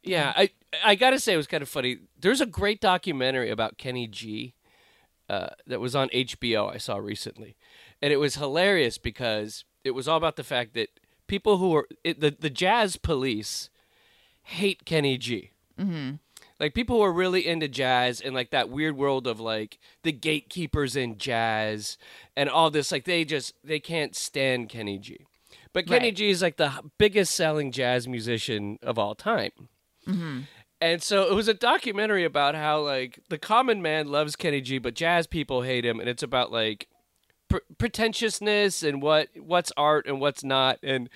yeah, I I gotta say it was kind of funny. There's a great documentary about Kenny G, uh, that was on HBO I saw recently, and it was hilarious because it was all about the fact that people who are it, the the jazz police hate Kenny G. Mm-hmm. Like people who are really into jazz and like that weird world of like the gatekeepers in jazz and all this, like they just they can't stand Kenny G. But Kenny Right. G is like the biggest selling jazz musician of all time. Mm-hmm. And so it was a documentary about how like the common man loves Kenny G, but jazz people hate him, and it's about like pr- pretentiousness and what what's art and what's not, and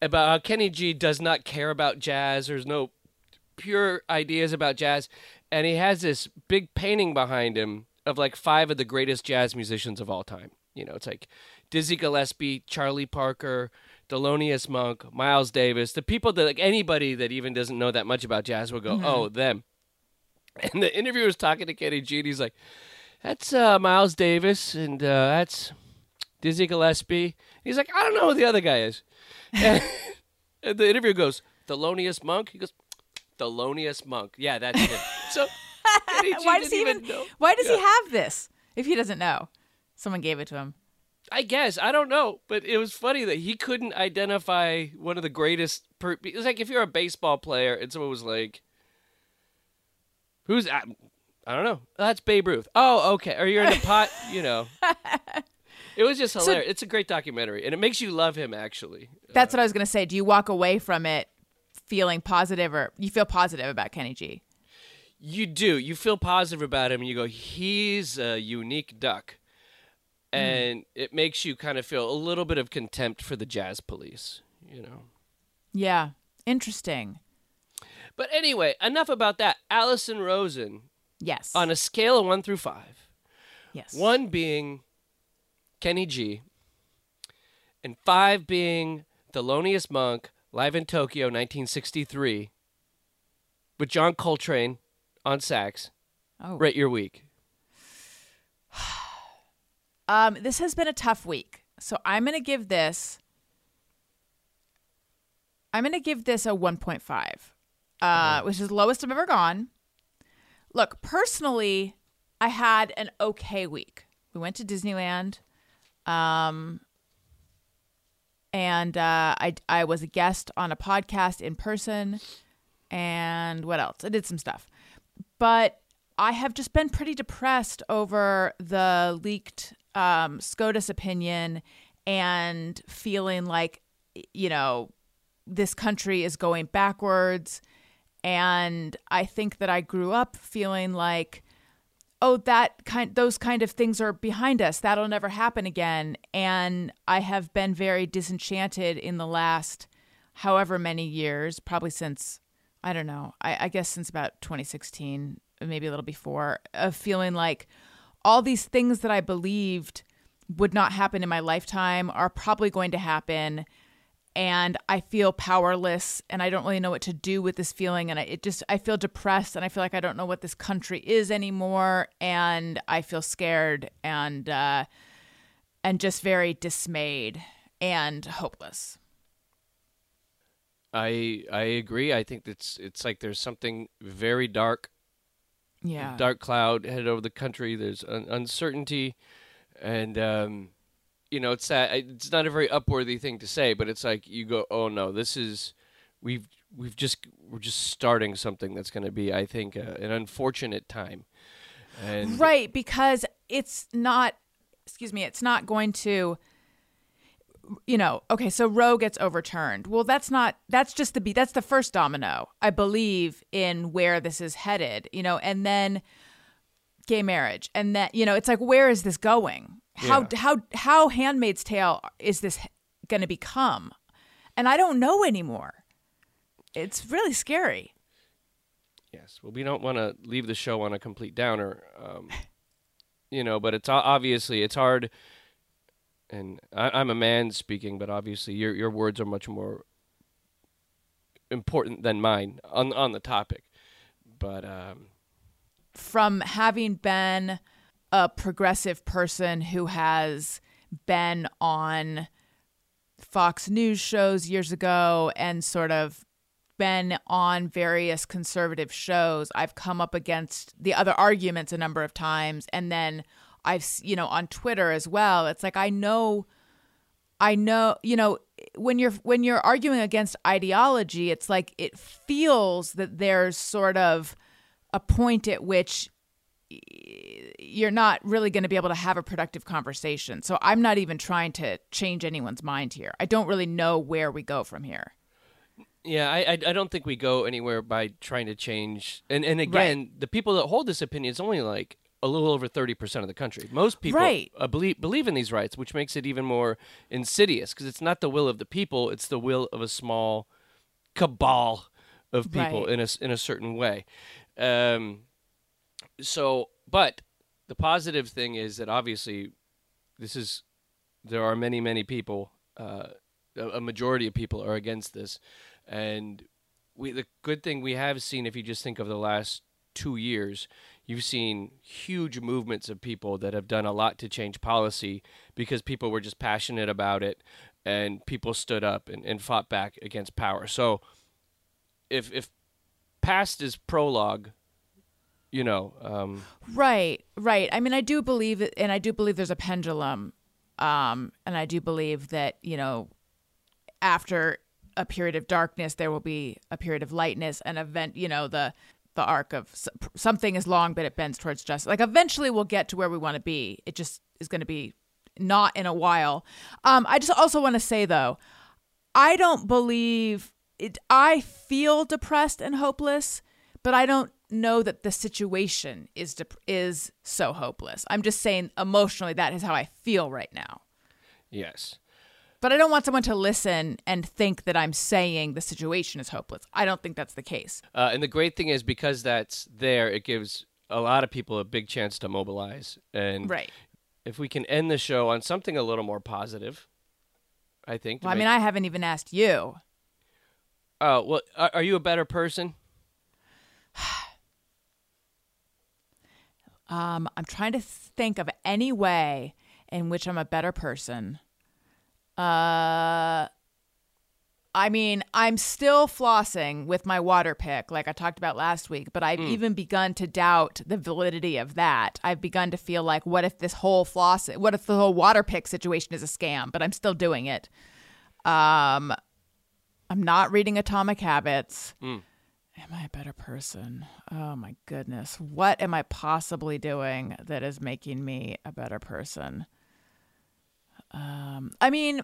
about how Kenny G does not care about jazz. There's no pure ideas about jazz, and he has this big painting behind him of like five of the greatest jazz musicians of all time. You know, it's like Dizzy Gillespie, Charlie Parker, Thelonious Monk, Miles Davis, the people that like anybody that even doesn't know that much about jazz will go, oh, them. <laughs> And the interviewer was talking to Kenny G, and he's like, that's uh, Miles Davis, and uh, that's Dizzy Gillespie. He's like, I don't know who the other guy is. and, <laughs> and the interviewer goes, Thelonious Monk? He goes, Thelonious Monk. Yeah, that's him. so <laughs> why does he even? know. Why does Yeah. he have this if he doesn't know? Someone gave it to him. I guess I don't know, but it was funny that he couldn't identify one of the greatest. Per- it was like if you're a baseball player and someone was like, "Who's I, I don't know. Oh, that's Babe Ruth." Oh, okay. Or you're in the pot, you know. <laughs> It was just hilarious. it's a great documentary, and it makes you love him. Actually, That's uh, what I was gonna say. Do you walk away from it feeling positive, or you feel positive about Kenny G? you do. You feel positive about him, and you go, "He's a unique duck," Hmm. and it makes you kind of feel a little bit of contempt for the jazz police. You know. Yeah, interesting. But anyway, enough about that. Allison Rosen, Yes. On a scale of one through five, yes. one being Kenny G, and five being Thelonious Monk, live in Tokyo, 1963, with John Coltrane on sax. Oh. Rate your week. <sighs> <sighs> <sighs> Um, this has been a tough week, so I'm gonna give this. I'm gonna give this a 1.5, uh, which is the lowest I've ever gone. Look, personally, I had an okay week. We went to Disneyland, um, and uh, I I was a guest on a podcast in person, and what else? I did some stuff, but I have just been pretty depressed over the leaked um, SCOTUS opinion and feeling like, you know, this country is going backwards. And I think that I grew up feeling like, oh, that kind, those kind of things are behind us. That'll never happen again. And I have been very disenchanted in the last however many years, probably since, I don't know, I, I guess since about 2016, maybe a little before, of feeling like, all these things that I believed would not happen in my lifetime are probably going to happen. And I feel powerless and I don't really know what to do with this feeling. And I, it just, I feel depressed and I feel like I don't know what this country is anymore. And I feel scared and, uh, and just very dismayed and hopeless. I I agree. I think it's it's like there's something very dark Yeah. dark cloud headed over the country. There's un- uncertainty, and um, you know it's that it's not a very upworthy thing to say, but it's like you go, oh no, this is we've we've just we're just starting something that's going to be, I think, uh, an unfortunate time. And Right, because it's not, excuse me, it's not going to, you know, okay, so Roe gets overturned. Well, that's not, that's just the, be that's the first domino, I believe, in where this is headed, you know, and then gay marriage. And then, you know, it's like, where is this going? How, Yeah. how, how Handmaid's Tale is this going to become? And I don't know anymore. It's really scary. Yes. Well, we don't want to leave the show on a complete downer, um, <laughs> you know. But it's obviously it's hard, and I, I'm a man speaking, but obviously your your words are much more important than mine on on the topic. But um, from having been a progressive person who has been on Fox News shows years ago and sort of been on various conservative shows, I've come up against the other arguments a number of times. And then I've, you know, on Twitter as well. It's like I know. I know, you know, when you're when you're arguing against ideology, it's like it feels that there's sort of a point at which you're not really going to be able to have a productive conversation. So I'm not even trying to change anyone's mind here. I don't really know where we go from here. yeah, I, I don't think we go anywhere by trying to change. And and again, the people that hold this opinion is only like a little over thirty percent of the country. Most people Right. uh, believe believe in these rights, which makes it even more insidious because it's not the will of the people; it's the will of a small cabal of people Right. in a in a certain way. Um, so, but the positive thing is that obviously this is there are many many people uh, a a majority of people are against this and we the good thing we have seen if you just think of the last 2 years you've seen huge movements of people that have done a lot to change policy because people were just passionate about it and people stood up and, and fought back against power so if if past is prologue you know um, Right, right. I mean, I do believe, and I do believe there's a pendulum, um, and I do believe that you know, after a period of darkness, there will be a period of lightness, and event. You know, the the arc of something is long, but it bends towards justice. Like eventually, we'll get to where we want to be. It just is going to be not in a while. Um, I just also want to say though, I don't believe it. I feel depressed and hopeless, but I don't know that the situation is dep- is so hopeless. I'm just saying emotionally that is how I feel right now. yes But I don't want someone to listen and think that I'm saying the situation is hopeless. I don't think that's the case. Uh, and the great thing is because that's there, it gives a lot of people a big chance to mobilize. And Right. if we can end the show on something a little more positive, I think. Well, I mean, I haven't even asked you. Oh well, are, are you a better person? <sighs> Um, I'm trying to think of any way in which I'm a better person. Uh, I mean, I'm still flossing with my water pick, like I talked about last week, but I've even begun to doubt the validity of that. I've begun to feel like, what if this whole floss, what if the whole water pick situation is a scam? But I'm still doing it. Um, I'm not reading Atomic Habits. Am I a better person? Oh my goodness. What am I possibly doing that is making me a better person? Um, I mean,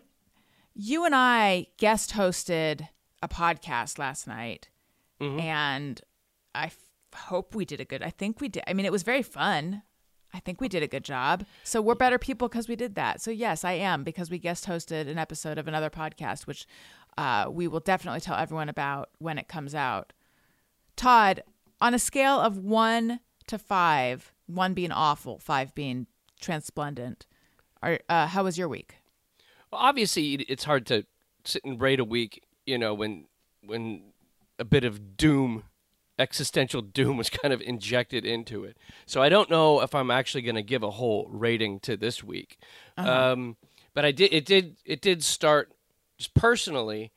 you and I guest hosted a podcast last night, and I f- hope we did a good. I think we did. I mean, it was very fun. I think we did a good job. So we're better people because we did that. So yes, I am because we guest hosted an episode of another podcast, which uh, we will definitely tell everyone about when it comes out. Todd, on a scale of one to five, one being awful, five being transplendent, are, uh, how was your week? Well, obviously, it's hard to sit and rate a week. You know, when when a bit of doom, existential doom, <laughs> was kind of injected into it. So I don't know if I'm actually going to give a whole rating to this week. Um, but I did. It did. It did start just personally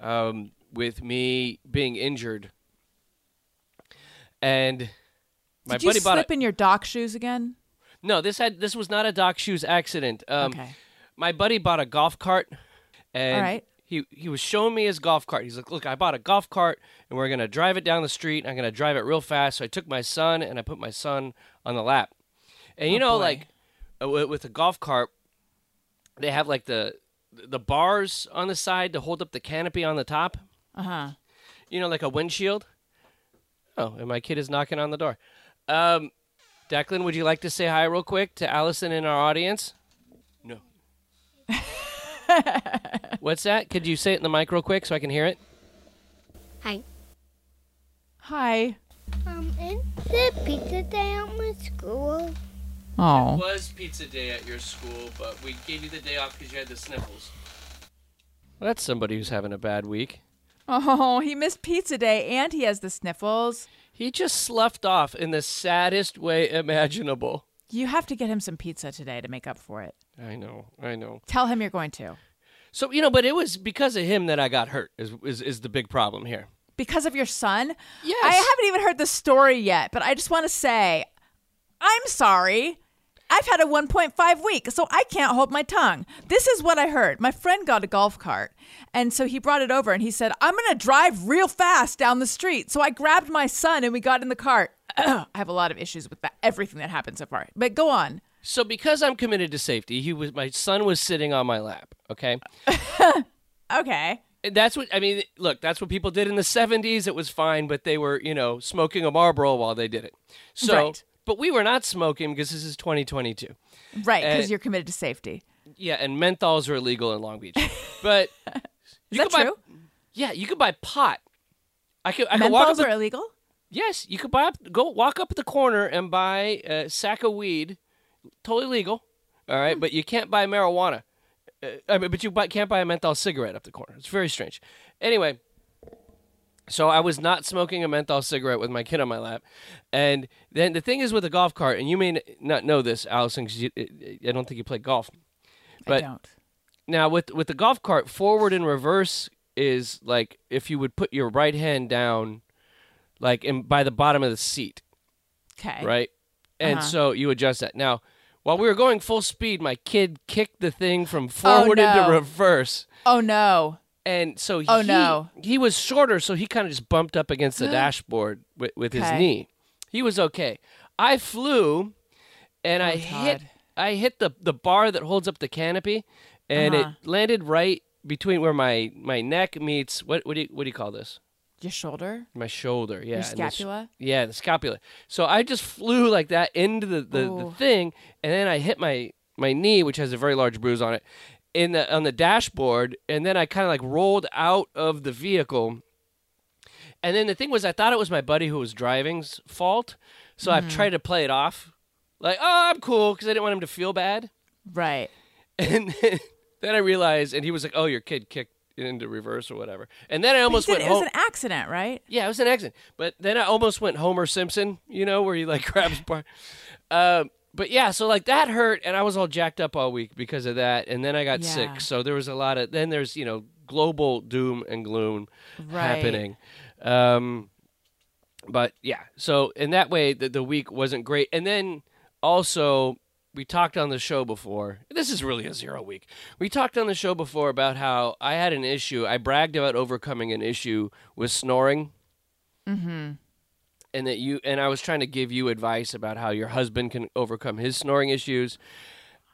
um, with me being injured, and my Did you buddy bought slip a, in your dock shoes again? No. This had this was not a Doc Shoes accident. Um, Okay. my buddy bought a golf cart and All right. he he was showing me his golf cart. He's like, "Look, I bought a golf cart and we're going to drive it down the street. I'm going to drive it real fast." So I took my son and I put my son on the lap. And you Oh, know boy. like uh, with, with a golf cart they have like the the bars on the side to hold up the canopy on the top. Uh huh. You know like a windshield. Oh, and my kid is knocking on the door. Um Declan, would you like to say hi real quick to Allison in our audience? No. <laughs> What's that? Could you say it in the mic real quick so I can hear it? Hi. Hi. Um, is the pizza day at my school? Oh. It was pizza day at your school, but we gave you the day off because you had the sniffles. Well, that's somebody who's having a bad week. Oh, he missed pizza day and he has the sniffles. He just sloughed off in the saddest way imaginable. You have to get him some pizza today to make up for it. I know, I know. Tell him you're going to. So you know, but it was because of him that I got hurt. Is is, is the big problem here? Because of your son? Yes. I haven't even heard the story yet, but I just want to say I'm sorry. I've had a 1.5 week, so I can't hold my tongue. This is what I heard. My friend got a golf cart, and so he brought it over and he said, I'm going to drive real fast down the street. So I grabbed my son and we got in the cart. <clears throat> I have a lot of issues with that, everything that happened so far. But go on. So because I'm committed to safety, he was my son was sitting on my lap. Okay, <laughs> Okay. That's what I mean. Look, that's what people did in the '70s. It was fine, but they were, you know, smoking a Marlboro while they did it. So, Right. But we were not smoking because this is 2022. Right, because you're committed to safety. Yeah, and menthols are illegal in Long Beach. <laughs> But Is that could buy- true? yeah, you could buy pot. I could. I could walk up Menthols the, are illegal? Yes, you could buy up. Go walk up at the corner and buy a sack of weed. Totally legal. All right, but you can't buy marijuana. Uh, I mean, but you buy, can't buy a menthol cigarette up the corner. It's very strange. Anyway, so I was not smoking a menthol cigarette with my kid on my lap, and then the thing is with a golf cart, and you may not know this, Allison, because I don't think you play golf. I don't. now with with the golf cart, forward and reverse is like if you would put your right hand down, like in, by the bottom of the seat Okay. right? And Uh-huh. so you adjust that. Now, while we were going full speed, my kid kicked the thing from forward Oh, no. into reverse. Oh, no. And so he, Oh, no. he was shorter, so he kind of just bumped up against the <gasps> dashboard with, with his Okay. knee. He was okay. I flew, and I Oh, hit Todd. I hit the, the bar that holds up the canopy, and Uh-huh. it landed right between where my, my neck meets what what do you what do you call this? Your shoulder? My shoulder, yeah. and the s- scapula? yeah, the scapula. So I just flew like that into the, the, the Ooh. thing, and then I hit my my knee, which has a very large bruise on it, in the on the dashboard, and then I kind of like rolled out of the vehicle. And then the thing was, I thought it was my buddy who was driving's fault. So I've tried to play it off, like, oh, I'm cool, because I didn't want him to feel bad. Right. And then, <laughs> then I realized, and he was like, "Oh, your kid kicked into reverse or whatever." And then I almost went it was home. an accident, right? yeah, it was an accident. But then I almost went Homer Simpson, you know, where he like <laughs> grabs bar. Uh, but yeah, so like that hurt, and I was all jacked up all week because of that. And then I got Yeah. sick, so there was a lot of. Then there's you know global doom and gloom Right. happening. Um, but yeah, so in that way, the, the week wasn't great. And then also, we talked on the show before. This is really a zero week. We talked on the show before about how I had an issue. I bragged about overcoming an issue with snoring. Mm-hmm. And that you and I was trying to give you advice about how your husband can overcome his snoring issues.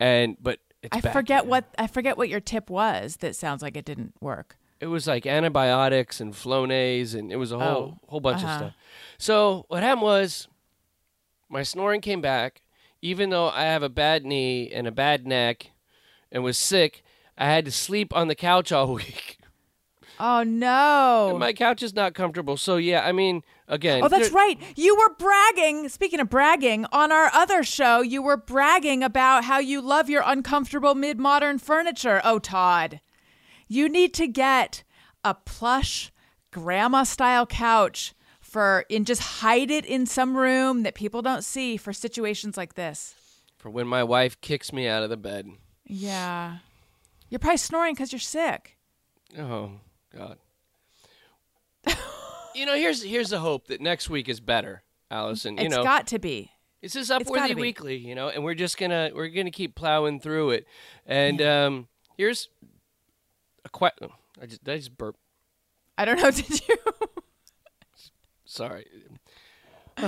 And but it's I forget what I forget what your tip was. That sounds like it didn't work. it was like antibiotics and Flonase, and it was a whole Oh, whole bunch uh-huh. of stuff. So what happened was, my snoring came back, even though I have a bad knee and a bad neck, and was sick. I had to sleep on the couch all <laughs> week. Oh no. My couch is not comfortable. So yeah, I mean, again. Oh, that's right. You were bragging. Speaking of bragging, on our other show, you were bragging about how you love your uncomfortable mid modern furniture. Oh, Todd. You need to get a plush grandma style couch for and just hide it in some room that people don't see for situations like this. For when my wife kicks me out of the bed. Yeah. You're probably snoring because you're sick. Oh God. <laughs> you know, here's here's the hope that next week is better, Allison. You It's know, got to be. It's this is Upworthy. Weekly, you know, and we're just gonna we're gonna keep plowing through it. And um, here's a question. I just did I just burp. I don't know. <laughs> Did you? Sorry. <sighs>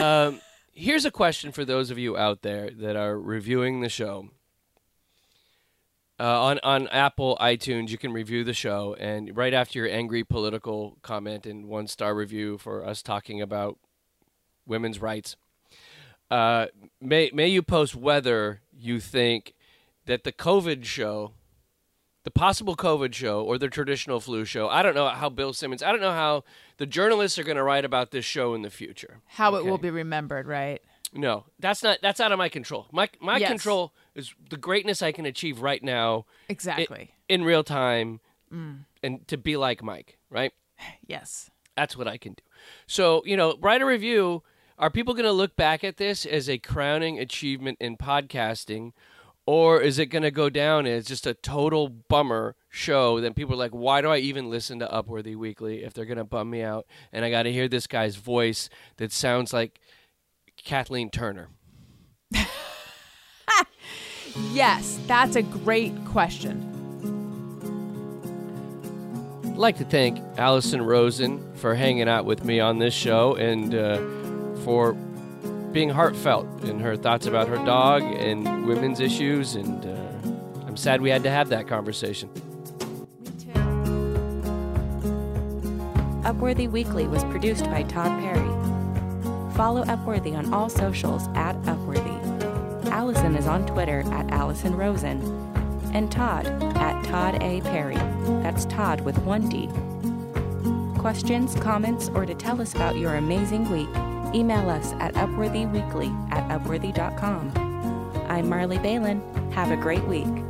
um, here's a question for those of you out there that are reviewing the show. Uh, on on Apple iTunes, you can review the show, and right after your angry political comment and one star review for us talking about women's rights, uh, may may you post whether you think that the COVID show, the possible COVID show, or the traditional flu show. I don't know how Bill Simmons. I don't know how the journalists are going to write about this show in the future. How it will be remembered, right? No, that's not. That's out of my control. My my Yes. control is the greatness I can achieve right now Exactly. in real time, mm. and to be like Mike. Right. <sighs> yes. That's what I can do. So you know, write a review. Are people going to look back at this as a crowning achievement in podcasting, or is it going to go down as just a total bummer show? Then people are like, why do I even listen to Upworthy Weekly if they're going to bum me out? And I got to hear this guy's voice that sounds like Kathleen Turner. <laughs> Yes, that's a great question. I'd like to thank Allison Rosen for hanging out with me on this show and uh, for being heartfelt in her thoughts about her dog and women's issues. And uh, I'm sad we had to have that conversation. Upworthy Weekly was produced by Todd Perry. Follow Upworthy on all socials at Upworthy. Allison is on Twitter at Allison Rosen. And Todd at Todd A. Perry. That's Todd with one D. Questions, comments, or to tell us about your amazing week, email us at upworthyweekly at upworthy.com. I'm Marley Balin. Have a great week.